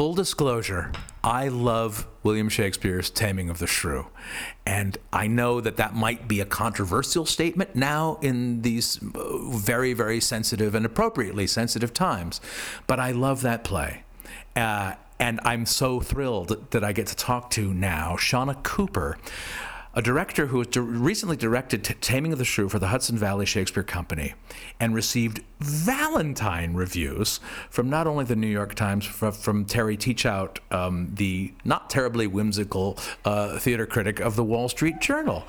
full disclosure, I love William Shakespeare's Taming of the Shrew. And I know that that might be a controversial statement now in these uh, very, very sensitive and appropriately sensitive times. But I love that play. Uh, and I'm so thrilled that I get to talk to now Shana Cooper a director who recently directed Taming of the Shrew for the Hudson Valley Shakespeare Company and received Valentine reviews from not only the New York Times, from, from Terry Teachout, um, the not terribly whimsical uh, theater critic of the Wall Street Journal.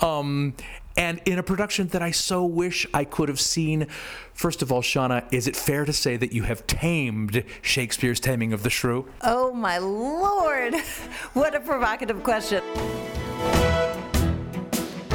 Um, and in a production that I so wish I could have seen. First of all, Shana, is it fair to say that you have tamed Shakespeare's Taming of the Shrew? Oh my lord! What a provocative question.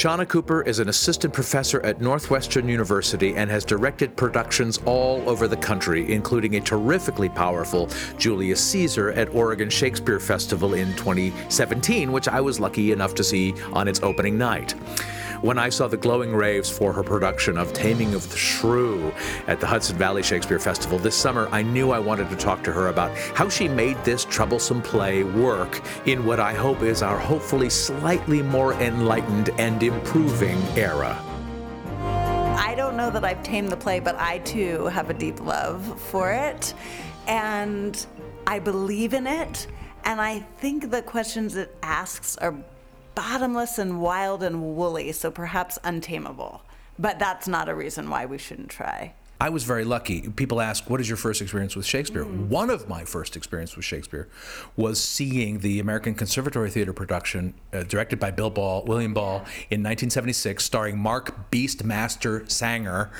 Shana Cooper is an assistant professor at Northwestern University and has directed productions all over the country, including a terrifically powerful Julius Caesar at Oregon Shakespeare Festival in 2017, which I was lucky enough to see on its opening night when I saw the glowing raves for her production of Taming of the Shrew at the Hudson Valley Shakespeare Festival this summer, I knew I wanted to talk to her about how she made this troublesome play work in what I hope is our hopefully slightly more enlightened and improving era. I don't know that I've tamed the play, but I too have a deep love for it. And I believe in it. And I think the questions it asks are bottomless and wild and woolly, so perhaps untamable. But that's not a reason why we shouldn't try. I was very lucky. People ask, "What is your first experience with Shakespeare?" Mm. One of my first experience with Shakespeare was seeing the American Conservatory Theater production uh, directed by Bill Ball, William Ball, in 1976, starring Marc Beastmaster Singer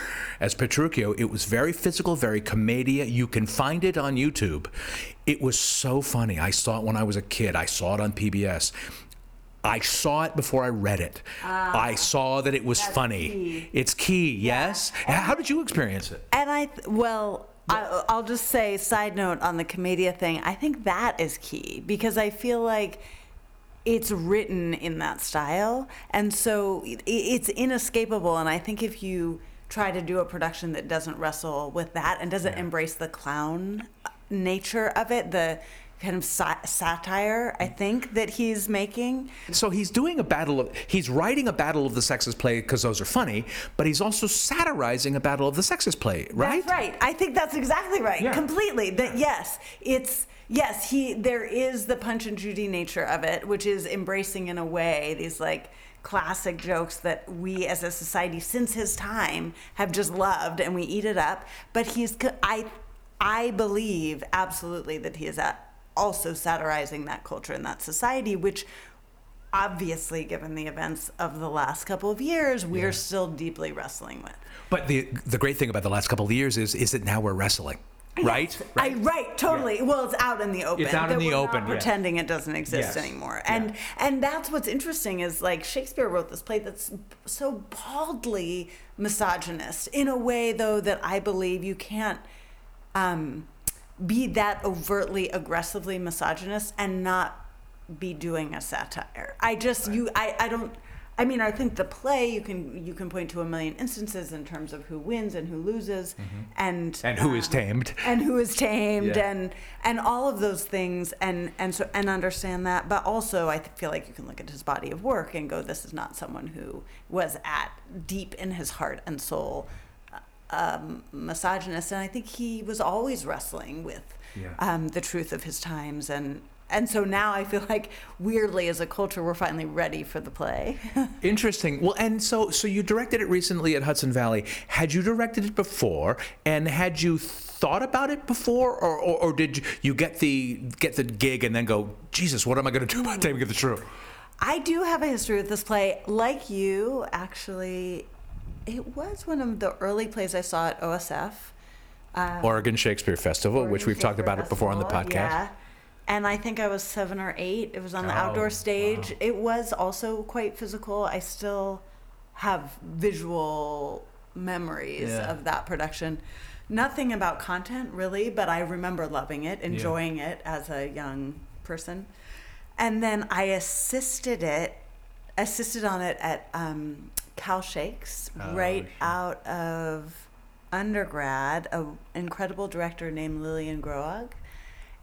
as Petruchio. It was very physical, very commedia. You can find it on YouTube. It was so funny. I saw it when I was a kid. I saw it on PBS. I saw it before I read it. Uh, I saw that it was funny. Key. It's key, yes. Yeah. How did you experience it? And I, well, I, will just say, side note on the Commedia thing, I think that is key because I feel like it's written in that style. And so it's inescapable. And I think if you try to do a production that doesn't wrestle with that and doesn't yeah. embrace the clown nature of it, the kind of satire I think that he's making. So he's doing a battle of he's writing a battle of the sexes play because those are funny, but he's also satirizing a battle of the sexes play, right? That's right. I think that's exactly right. Yeah. Completely. That yes, it's yes, he there is the punch and Judy nature of it, which is embracing in a way these like classic jokes that we as a society since his time have just loved and we eat it up but he's i i believe absolutely that he is at also satirizing that culture and that society, which obviously, given the events of the last couple of years, we're yeah. still deeply wrestling with. But the the great thing about the last couple of years is is that now we're wrestling. Right? right? I, right, totally. Yeah. Well, it's out in the open. It's out in the open. pretending it doesn't exist yes. anymore. And yeah. and that's what's interesting is like Shakespeare wrote this play that's so baldly misogynist in a way though that I believe you can't um, be that overtly aggressively misogynist and not be doing a satire. I just right. you I, I don't I mean I think the play you can you can point to a million instances in terms of who wins and who loses mm-hmm. and and who is um, tamed and who is tamed yeah. and and all of those things and and so and understand that but also I feel like you can look at his body of work and go this is not someone who was at deep in his heart and soul um, misogynist, and I think he was always wrestling with yeah. um, the truth of his times and. And so now I feel like weirdly as a culture we're finally ready for the play. Interesting. Well, and so so you directed it recently at Hudson Valley. Had you directed it before and had you thought about it before or, or, or did you get the get the gig and then go, "Jesus, what am I going to do about Taming of the Shrew?" I do have a history with this play. Like you, actually, it was one of the early plays I saw at OSF. Um, Oregon Shakespeare Festival, Oregon which we've Shakespeare talked about Festival, it before on the podcast. Yeah. and I think I was seven or eight. It was on the Oh, outdoor stage. wow. It was also quite physical. I still have visual memories Yeah. of that production. Nothing about content really, but I remember loving it, enjoying it as a young person. And then I assisted it, assisted on it at um, Cal Shakes, Oh, right sure. out of undergrad. An incredible director named Lillian Groag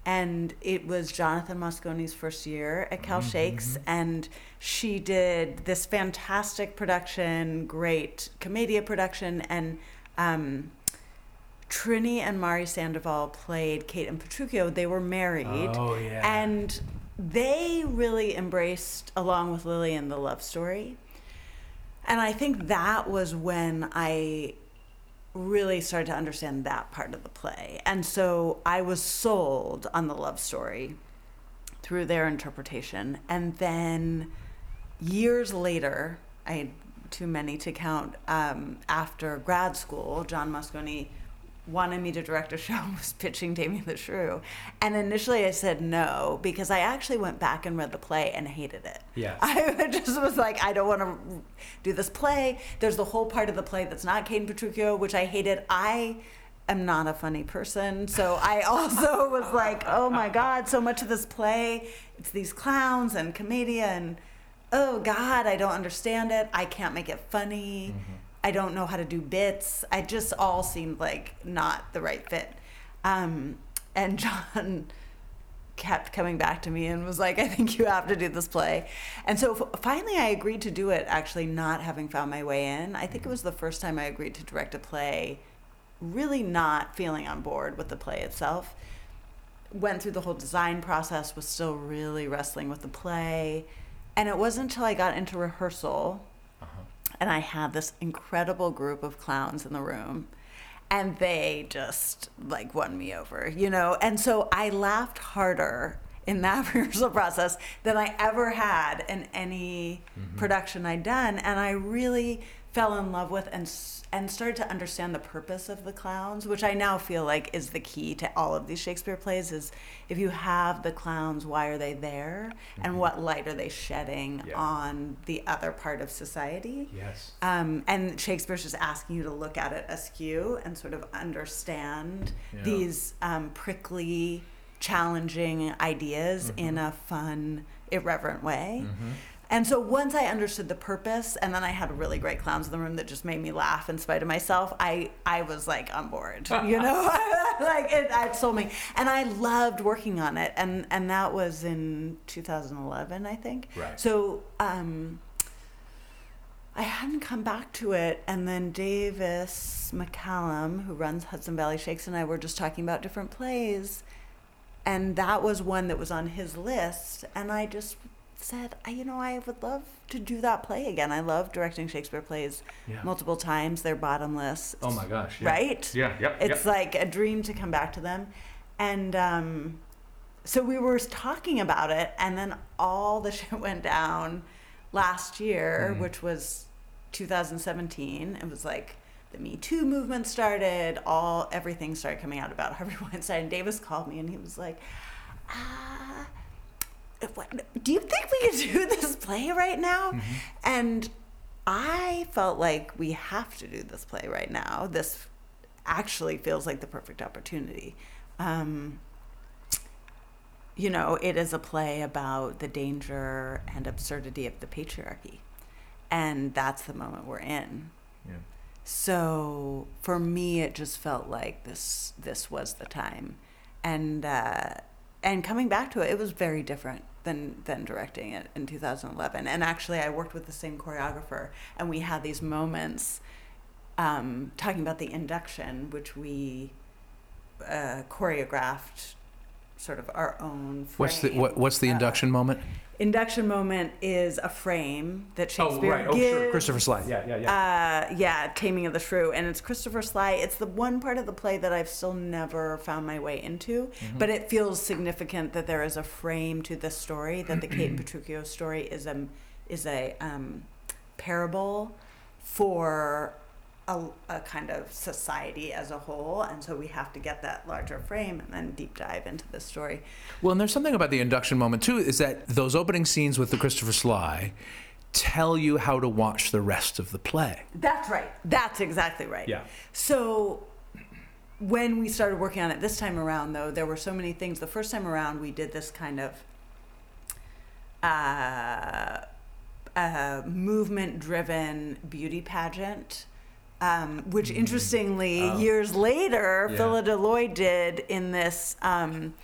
and it was Jonathan Moscone's first year at Cal Shakes, and she did this fantastic production, great commedia production, and um, Trini and Mari Sandoval played Kate and Petruchio. They were married, Oh, yeah. and they really embraced, along with Lillian, the love story. And I think that was when I really started to understand that part of the play. And so I was sold on the love story through their interpretation. And then years later, I had too many to count, um, after grad school, John Moscone wanted me to direct a show, was pitching Taming the Shrew. And initially I said no because I actually went back and read the play and hated it. Yes. I just was like, I don't want to do this play. There's the whole part of the play that's not Kate and Petruchio, which I hated. I am not a funny person. So I also was like, oh my God, so much of this play, it's these clowns and commedia and oh God, I don't understand it. I can't make it funny. Mm-hmm. I don't know how to do bits. I just all seemed like not the right fit. Um, and John kept coming back to me and was like, I think you have to do this play. And so f- finally I agreed to do it, actually, not having found my way in. I think it was the first time I agreed to direct a play, really not feeling on board with the play itself. Went through the whole design process, was still really wrestling with the play. And it wasn't until I got into rehearsal and I had this incredible group of clowns in the room and they just like won me over, you know? And so I laughed harder in that rehearsal process than I ever had in any mm-hmm. production I'd done. And I really fell in love with and, and started to understand the purpose of the clowns, which I now feel like is the key to all of these Shakespeare plays is if you have the clowns, why are they there? And what light are they shedding Yeah. on the other part of society? Yes. Um, and Shakespeare's just asking you to look at it askew and sort of understand Yeah. these um, prickly, challenging ideas in a fun, irreverent way. And so once I understood the purpose, and then I had really great clowns in the room that just made me laugh in spite of myself, I I was like on board, you know, like it, it sold me, and I loved working on it, and and that was in 2011, I think. Right. So. Um, I hadn't come back to it, and then Davis McCallum, who runs Hudson Valley Shakes, and I were just talking about different plays, and that was one that was on his list, and I just said, I, you know, I would love to do that play again. I love directing Shakespeare plays Yeah. multiple times. They're bottomless. Oh my gosh. Yeah. Right? Yeah. Yep. It's yep. like a dream to come back to them. And um, so we were talking about it, and then all the shit went down last year, Mm. which was 2017. It was like the Me Too movement started, all everything started coming out about Harvey Weinstein. And Davis called me, and he was like, ah. Do you think we could do this play right now? Mm-hmm. And I felt like we have to do this play right now. This actually feels like the perfect opportunity. Um, you know, it is a play about the danger and absurdity of the patriarchy. And that's the moment we're in. Yeah. So for me, it just felt like this this was the time, and uh, and coming back to it, it was very different than than directing it in 2011. And actually, I worked with the same choreographer, and we had these moments um, talking about the induction, which we uh, choreographed, sort of our own. What's the what, What's the Uh, induction moment? Induction moment is a frame that Shakespeare Oh, right. Oh, gives. sure. Christopher Sly. Yeah. Yeah. Yeah. Uh, yeah, Taming of the Shrew, and it's Christopher Sly. It's the one part of the play that I've still never found my way into, but it feels significant that there is a frame to this story. That the Kate and Petruchio story is a is a um, parable for a, a, kind of society as a whole, and so we have to get that larger frame and then deep dive into the story. Well, and there's something about the induction moment too, is that those opening scenes with the Christopher Sly tell you how to watch the rest of the play. That's right. That's exactly right. Yeah. So when we started working on it this time around, though, there were so many things. The first time around, we did this kind of uh, uh, movement driven beauty pageant. Um, which mm-hmm. interestingly, oh. years later, yeah. Phyllida Lloyd did in this um,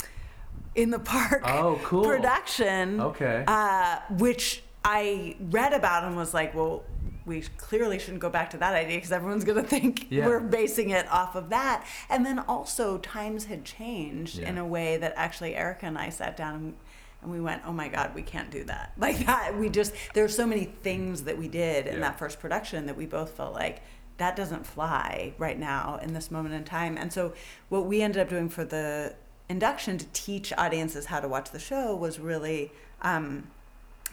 in the park oh, cool. production. Okay. Uh, which I read about and was like, well, we clearly shouldn't go back to that idea because everyone's going to think yeah. we're basing it off of that. And then also, times had changed yeah. in a way that actually Erica and I sat down and, and, we went, oh my God, we can't do that. Like that, we just, there are so many things that we did in yeah. that first production that we both felt like that doesn't fly right now in this moment in time. And so, what we ended up doing for the induction to teach audiences how to watch the show was really. Um,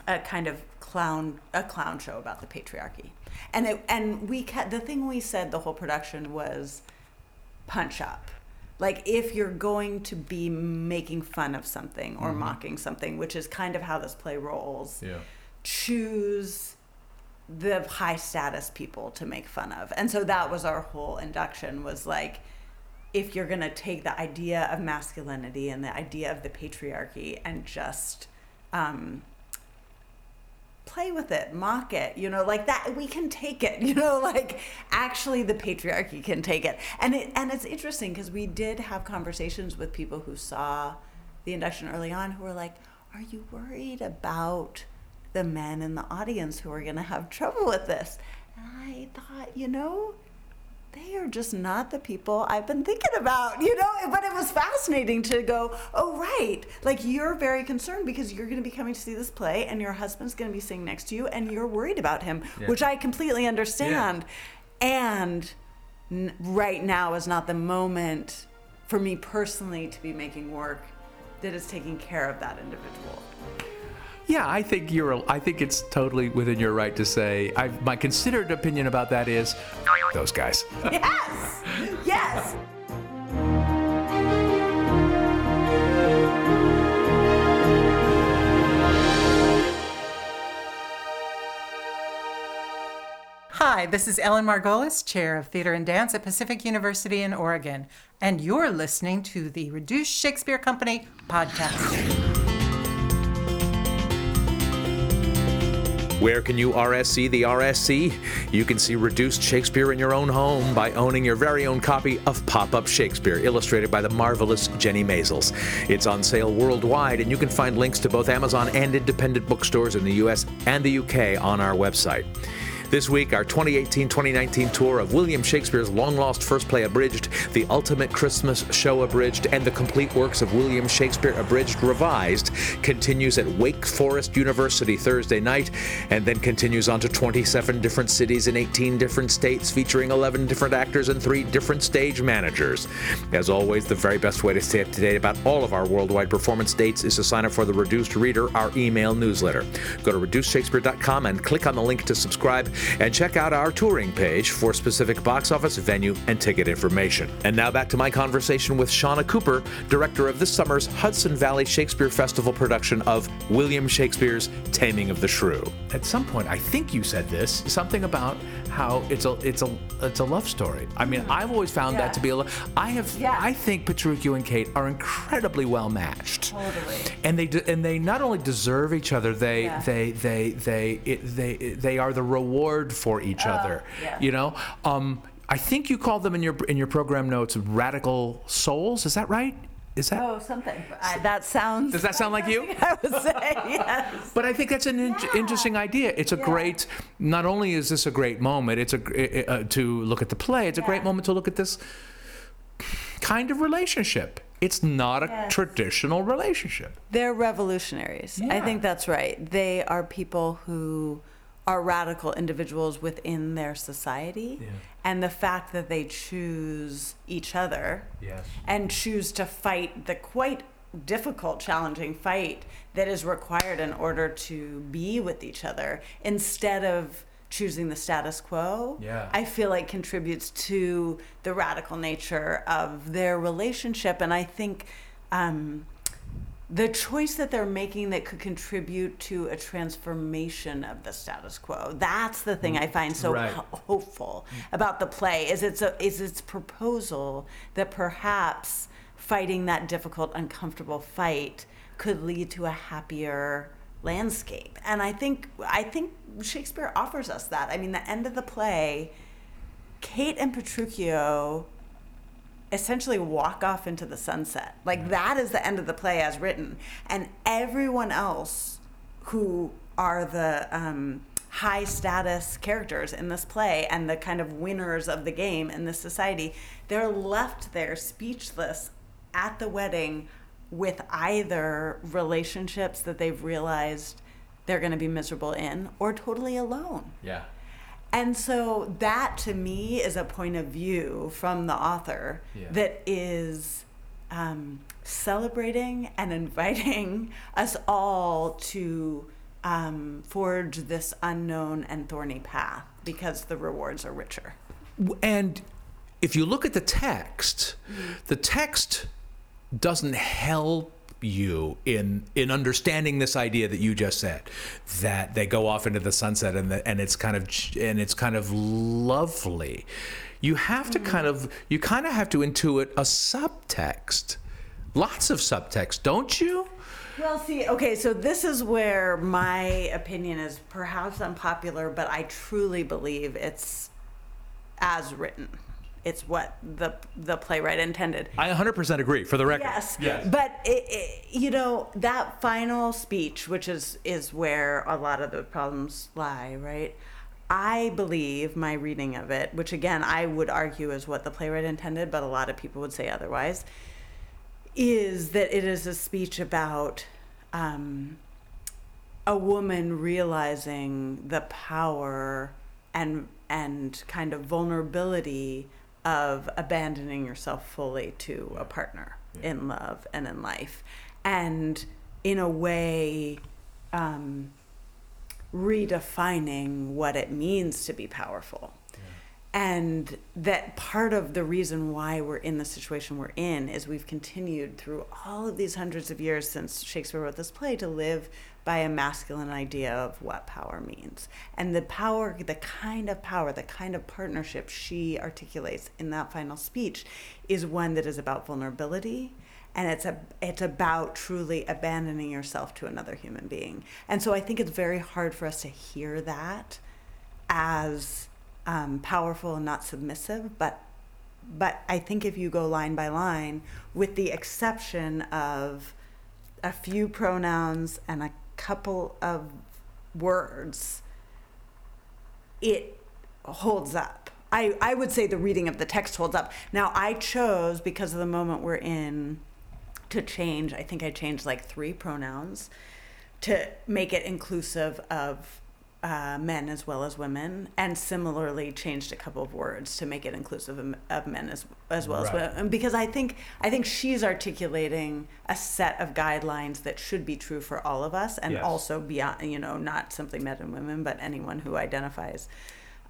a kind of clown a clown show about the patriarchy and it and we the thing we said the whole production was punch up like if you're going to be making fun of something or mm-hmm. mocking something which is kind of how this play rolls yeah. choose the high status people to make fun of and so that was our whole induction was like if you're going to take the idea of masculinity and the idea of the patriarchy and just um, play with it, mock it, you know, like that we can take it, you know, like actually the patriarchy can take it. And it and it's interesting because we did have conversations with people who saw the induction early on who were like, "Are you worried about the men in the audience who are going to have trouble with this?" And I thought, you know, they are just not the people I've been thinking about, you know? But it was fascinating to go, oh, right. Like, you're very concerned because you're going to be coming to see this play and your husband's going to be sitting next to you and you're worried about him, yeah. which I completely understand. Yeah. And n- right now is not the moment for me personally to be making work that is taking care of that individual. Yeah, I think you're. I think it's totally within your right to say. I, my considered opinion about that is, those guys. Yes. Yes. Hi, this is Ellen Margolis, Chair of Theater and Dance at Pacific University in Oregon, and you're listening to the Reduced Shakespeare Company podcast. Where can you RSC the RSC? You can see reduced Shakespeare in your own home by owning your very own copy of Pop Up Shakespeare, illustrated by the marvelous Jenny Maizels. It's on sale worldwide, and you can find links to both Amazon and independent bookstores in the US and the UK on our website. This week, our 2018 2019 tour of William Shakespeare's long lost first play abridged, The Ultimate Christmas Show abridged, and the complete works of William Shakespeare abridged revised continues at Wake Forest University Thursday night, and then continues on to 27 different cities in 18 different states, featuring 11 different actors and three different stage managers. As always, the very best way to stay up to date about all of our worldwide performance dates is to sign up for the Reduced Reader, our email newsletter. Go to reducedshakespeare.com and click on the link to subscribe and check out our touring page for specific box office, venue, and ticket information. And now back to my conversation with Shana Cooper, director of this summer's Hudson Valley Shakespeare Festival production of William Shakespeare's Taming of the Shrew. At some point, I think you said this something about how it's a it's a it's a love story. I mean, mm-hmm. I've always found yeah. that to be a. I have. Yeah. I think Petruchio and Kate are incredibly well matched. Totally. And they and they not only deserve each other, they yeah. they they they it, they they are the reward for each uh, other. Yeah. You know. Um, I think you called them in your in your program notes radical souls. Is that right? Is that? Oh, something. I, that sounds. Does that sound like you? I would say yes. But I think that's an in- yeah. interesting idea. It's a yeah. great. Not only is this a great moment, it's a uh, to look at the play. It's a great moment to look at this kind of relationship. It's not a yes. traditional relationship. They're revolutionaries. I think that's right. They are people who are radical individuals within their society yeah. and the fact that they choose each other yes. and choose to fight the quite difficult challenging fight that is required in order to be with each other instead of choosing the status quo, Yeah. I feel like contributes to the radical nature of their relationship. And I think um, the choice that they're making that could contribute to a transformation of the status quo. That's the thing i mm, find so Right. hopeful about the play is it's a is its proposal that perhaps fighting that difficult uncomfortable fight could lead to a happier landscape. And i think i think shakespeare offers us that. I mean the end of the play kate and petruchio essentially walk off into the sunset. Like that is the end of the play as written, and everyone else who are the um, high status characters in this play and the kind of winners of the game in this society, they're left there speechless at the wedding with either relationships that they've realized they're going to be miserable in or totally alone. Yeah. And so that to me is a point of view from the author Yeah. that is um, celebrating and inviting us all to um, forge this unknown and thorny path because the rewards are richer. And if you look at the text, the text doesn't help you in in understanding this idea that you just said that they go off into the sunset and the, and it's kind of and it's kind of lovely. You have to kind of you kind of have to intuit a subtext. Lots of subtext don't you? Well, see, okay, so this is where my opinion is perhaps unpopular, but I truly believe it's as written. It's what the the playwright intended. i 100% agree for the record Yes. yes But it, it, you know that final speech, which is is where a lot of the problems lie, right? I believe my reading of it, which again I would argue is what the playwright intended, but a lot of people would say otherwise, is that it is a speech about um, a woman realizing the power and and kind of vulnerability of abandoning yourself fully to a partner in love and in life. And in a way um, redefining what it means to be powerful. And that part of the reason why we're in the situation we're in is we've continued through all of these hundreds of years since Shakespeare wrote this play to live by a masculine idea of what power means. And the power, the kind of power, the kind of partnership she articulates in that final speech is one that is about vulnerability and it's a it's about truly abandoning yourself to another human being. And so I think it's very hard for us to hear that as um, powerful and not submissive, but but I think if you go line by line, with the exception of a few pronouns and a couple of words, it holds up. I, I would say the reading of the text holds up. Now, I chose, because of the moment we're in, to change, I think I changed like three pronouns to make it inclusive of uh, men as well as women, and similarly changed a couple of words to make it inclusive of, of men as as well as women. Because I think I think she's articulating a set of guidelines that should be true for all of us, and Yes. also beyond, you know, not simply men and women, but anyone who identifies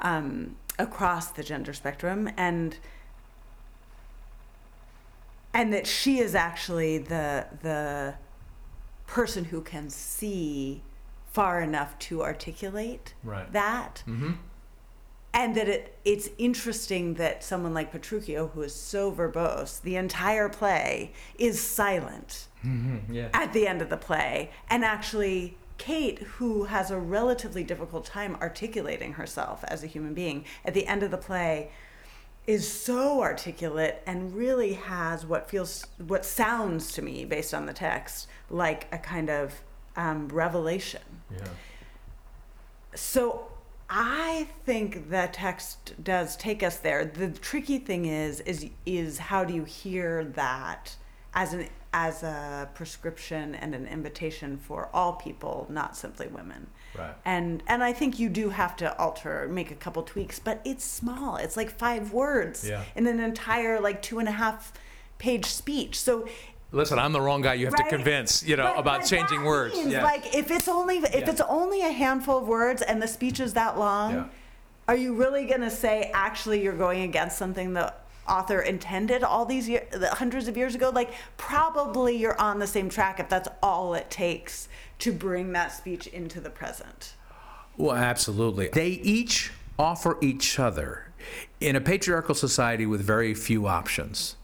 um, across the gender spectrum, and and that she is actually the the person who can see far enough to articulate Right. that mm-hmm. and that it it's interesting that someone like Petruchio who is so verbose the entire play is silent yeah at the end of the play and actually Kate who has a relatively difficult time articulating herself as a human being at the end of the play is so articulate and really has what feels what sounds to me based on the text like a kind of um, revelation yeah so I think the text does take us there. The tricky thing is is is how do you hear that as an as a prescription and an invitation for all people, not simply women. Right. And and I think you do have to alter, make a couple tweaks, but it's small. It's like five words Yeah. in an entire like two and a half page speech. So Listen, I'm the wrong guy you have Right? to convince, you know, But- about but changing words. means, Yeah. Like if it's only if Yeah. it's only a handful of words and the speech is that long, Yeah. are you really going to say actually you're going against something the author intended all these years, hundreds of years ago? Like probably you're on the same track if that's all it takes to bring that speech into the present. Well, absolutely. They each offer each other in a patriarchal society with very few options.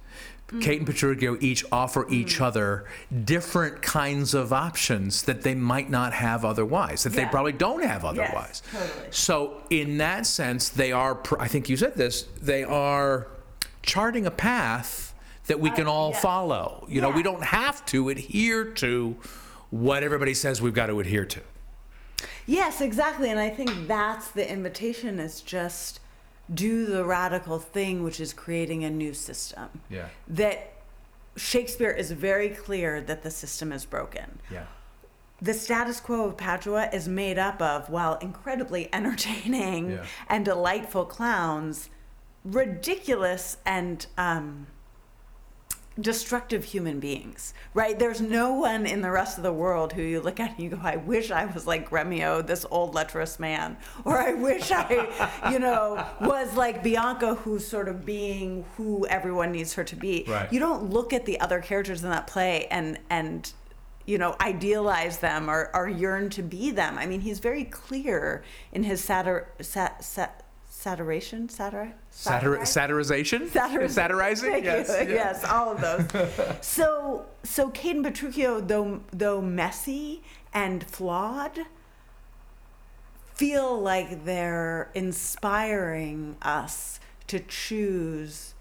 Mm. Kate and Petruchio each offer mm. each other different kinds of options that they might not have otherwise, that they probably don't have otherwise. totally. So, in that sense, they are, I think you said this, they are charting a path that we uh, can all yes. follow. You know, we don't have to adhere to what everybody says we've got to adhere to. Yes, exactly. And I think that's the invitation is just do the radical thing, which is creating a new system. Yeah. That Shakespeare is very clear that the system is broken. Yeah. The status quo of Padua is made up of, while incredibly entertaining Yeah. and delightful clowns, ridiculous and um, destructive human beings, right? There's no one in the rest of the world who you look at and you go, I wish I was like Gremio, this old lecherous man. Or I wish I, you know, was like Bianca, who's sort of being who everyone needs her to be. Right. You don't look at the other characters in that play and, and, you know, idealize them or, or yearn to be them. I mean, he's very clear in his satir, sat, sat, saturation, satir, Satir- satirization? Satir- Satirizing? Thank yes. you. yeah. Yes, all of those. so, so and Petruchio, though though messy and flawed, feel like they're inspiring us to choose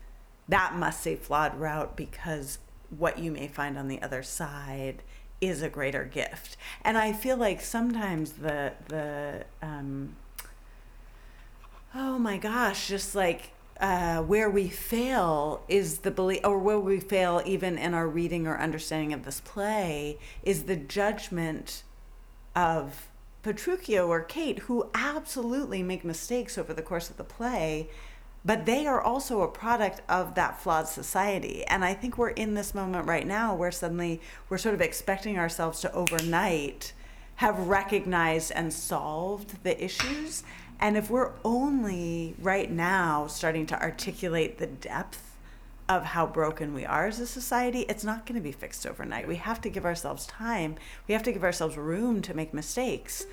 that messy, flawed route because what you may find on the other side is a greater gift. And I feel like sometimes the the um, oh my gosh, just like uh, where we fail is the belief, or where we fail even in our reading or understanding of this play is the judgment of Petruchio or Kate, who absolutely make mistakes over the course of the play, but they are also a product of that flawed society. And I think we're in this moment right now where suddenly we're sort of expecting ourselves to overnight have recognized and solved the issues. And if we're only right now starting to articulate the depth of how broken we are as a society, it's not going to be fixed overnight. We have to give ourselves time. We have to give ourselves room to make mistakes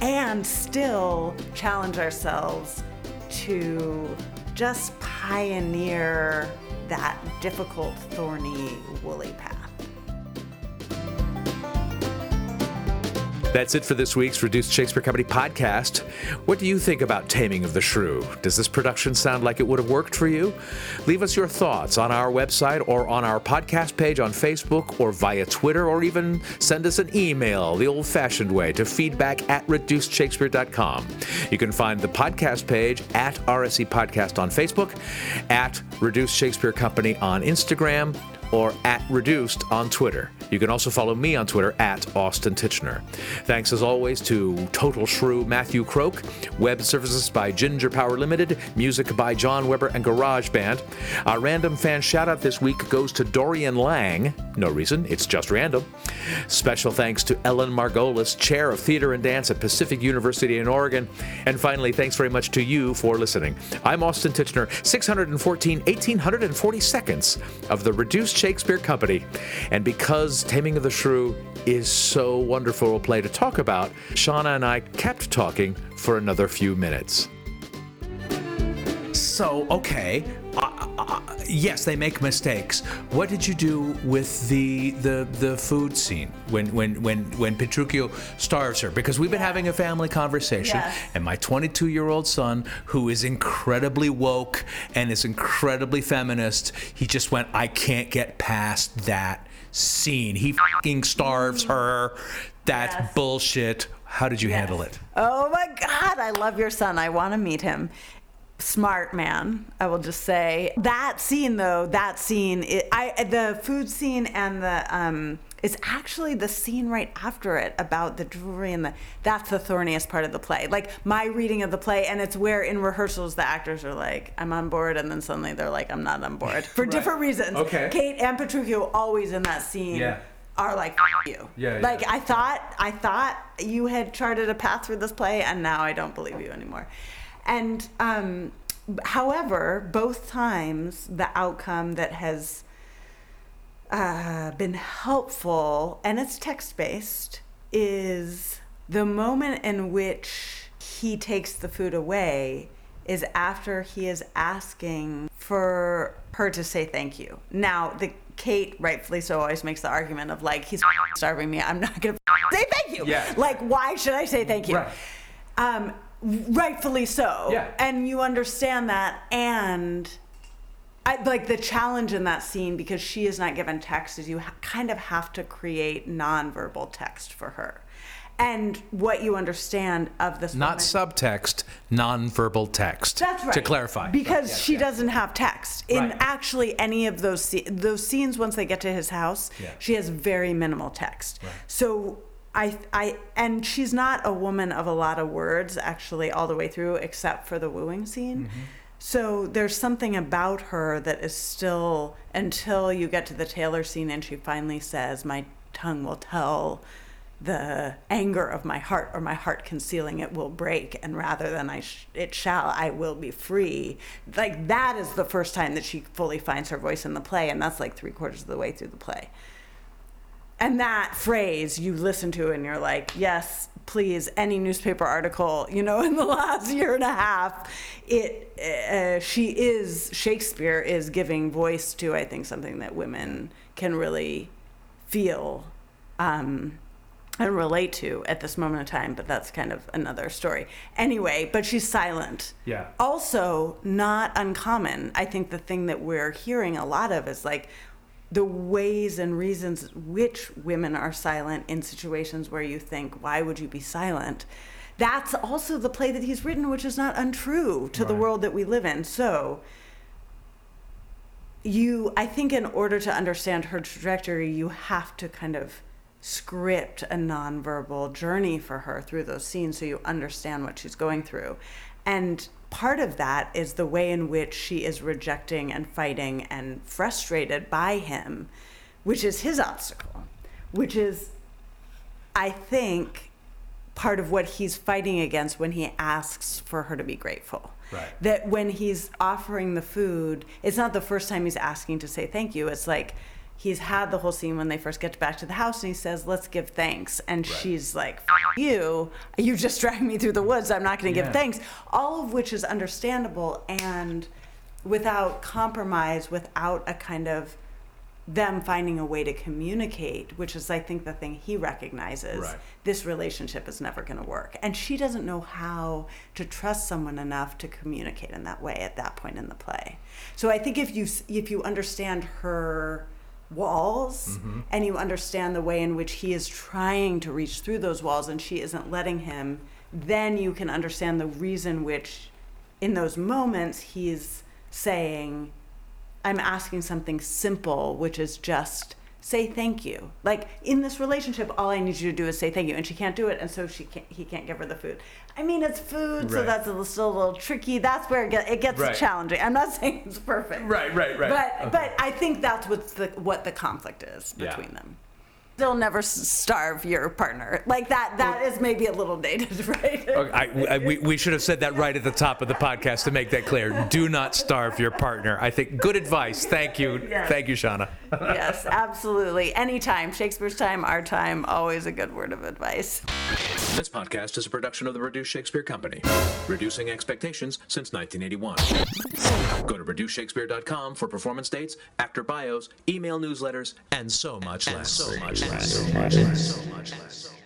and still challenge ourselves to just pioneer that difficult, thorny, woolly path. That's it for this week's Reduced Shakespeare Company podcast. What do you think about Taming of the Shrew? Does this production sound like it would have worked for you? Leave us your thoughts on our website or on our podcast page on Facebook or via Twitter or even send us an email the old fashioned way to feedback at reducedshakespeare.com. You can find the podcast page at RSC Podcast on Facebook, at Reduced Shakespeare Company on Instagram, or at Reduced on Twitter. You can also follow me on Twitter at Austin Tichenor. Thanks as always to Total Shrew Matthew Croak, web services by Ginger Power Limited, music by John Weber and Garage Band. Our random fan shout out this week goes to Dorian Lang. No reason, it's just random. Special thanks to Ellen Margolis, Chair of Theater and Dance at Pacific University in Oregon. And finally, thanks very much to you for listening. I'm Austin Tichenor, 614 1840 seconds of the Reduced Shakespeare Company. And because Taming of the Shrew is so wonderful a play to talk about, Shana and I kept talking for another few minutes. So, okay. Uh, uh, yes, they make mistakes. What did you do with the the the food scene when when when when Petruchio starves her? Because we've been having a family conversation, Yes. and my 22 year old son, who is incredibly woke and is incredibly feminist, he just went, I can't get past that scene. He fucking starves her. That's Yes. bullshit. How did you handle it? Oh my God, I love your son. I want to meet him. Smart man, I will just say. That scene, though, that scene, it, I the food scene and the um, is actually the scene right after it about the jewelry and the that's the thorniest part of the play like my reading of the play and it's where in rehearsals the actors are like i'm on board and then suddenly they're like i'm not on board for right. different reasons okay kate and petruchio always in that scene yeah. are like you yeah, like yeah. i thought i thought you had charted a path through this play and now i don't believe you anymore and um however both times the outcome that has uh, been helpful, and it's text based, is the moment in which he takes the food away is after he is asking for her to say thank you. Now, the Kate, rightfully so, always makes the argument of like, he's starving me. I'm not going to say thank you. Yeah. Like, why should I say thank you? Right. Um, rightfully so. Yeah. And you understand that. And I, like the challenge in that scene because she is not given text is you ha- kind of have to create nonverbal text for her and what you understand of this not woman. subtext nonverbal text that's right to clarify because Yes, she yes. doesn't have text in Right. actually any of those sce- those scenes once they get to his house Yeah. she has very minimal text Right. so I, I and she's not a woman of a lot of words actually all the way through except for the wooing scene Mm-hmm. so there's something about her that is still until you get to the tailor scene and she finally says, "My tongue will tell the anger of my heart, or my heart concealing it will break, and rather than I sh- it shall, I will be free." Like that is the first time that she fully finds her voice in the play, and that's like three quarters of the way through the play. And that phrase you listen to and you're like, yes, please, any newspaper article, you know, in the last year and a half, it, uh, she is, Shakespeare is giving voice to, I think, something that women can really feel um, and relate to at this moment in time, but that's kind of another story. Anyway, but she's silent. Yeah. Also, not uncommon. I think the thing that we're hearing a lot of is like, the ways and reasons which women are silent in situations where you think, why would you be silent? That's also the play that he's written, which is not untrue to the world that we live in. So, you, I think, in order to understand her trajectory, you have to kind of script a nonverbal journey for her through those scenes so you understand what she's going through. And part of that is the way in which she is rejecting and fighting and frustrated by him, which is his obstacle, which is, I think, part of what he's fighting against when he asks for her to be grateful. Right. That when he's offering the food, it's not the first time he's asking to say thank you. It's like he's had the whole scene when they first get back to the house and he says, Let's give thanks. And she's like, F- You, you just dragged me through the woods. I'm not going to Yeah. give thanks. All of which is understandable and without compromise, without a kind of them finding a way to communicate, which is, I think, the thing he recognizes. Right. This relationship is never going to work, and she doesn't know how to trust someone enough to communicate in that way at that point in the play. So I think if you if you understand her walls mm-hmm. and you understand the way in which he is trying to reach through those walls and she isn't letting him, then you can understand the reason which, in those moments, he's saying I'm asking something simple, which is just say thank you. Like in this relationship, all I need you to do is say thank you, and she can't do it, and so she can't. He can't give her the food. I mean, it's food, so that's a little, still a little tricky. That's where it, get, it gets Right. challenging. I'm not saying it's perfect. Right, right, right. But Okay. but I think that's what's the what the conflict is Yeah. between them. Still never starve your partner like that. That is maybe a little dated, right? Okay, I, I, we, we should have said that right at the top of the podcast to make that clear. Do not starve your partner. I think good advice. Thank you. Yes. Thank you, Shana. yes, absolutely. Anytime, Shakespeare's time, our time, always a good word of advice. This podcast is a production of the Reduce Shakespeare Company, reducing expectations since 1981. Go to reduceshakespeare.com for performance dates, actor bios, email newsletters, and so much less. So much less. So much less. So much less.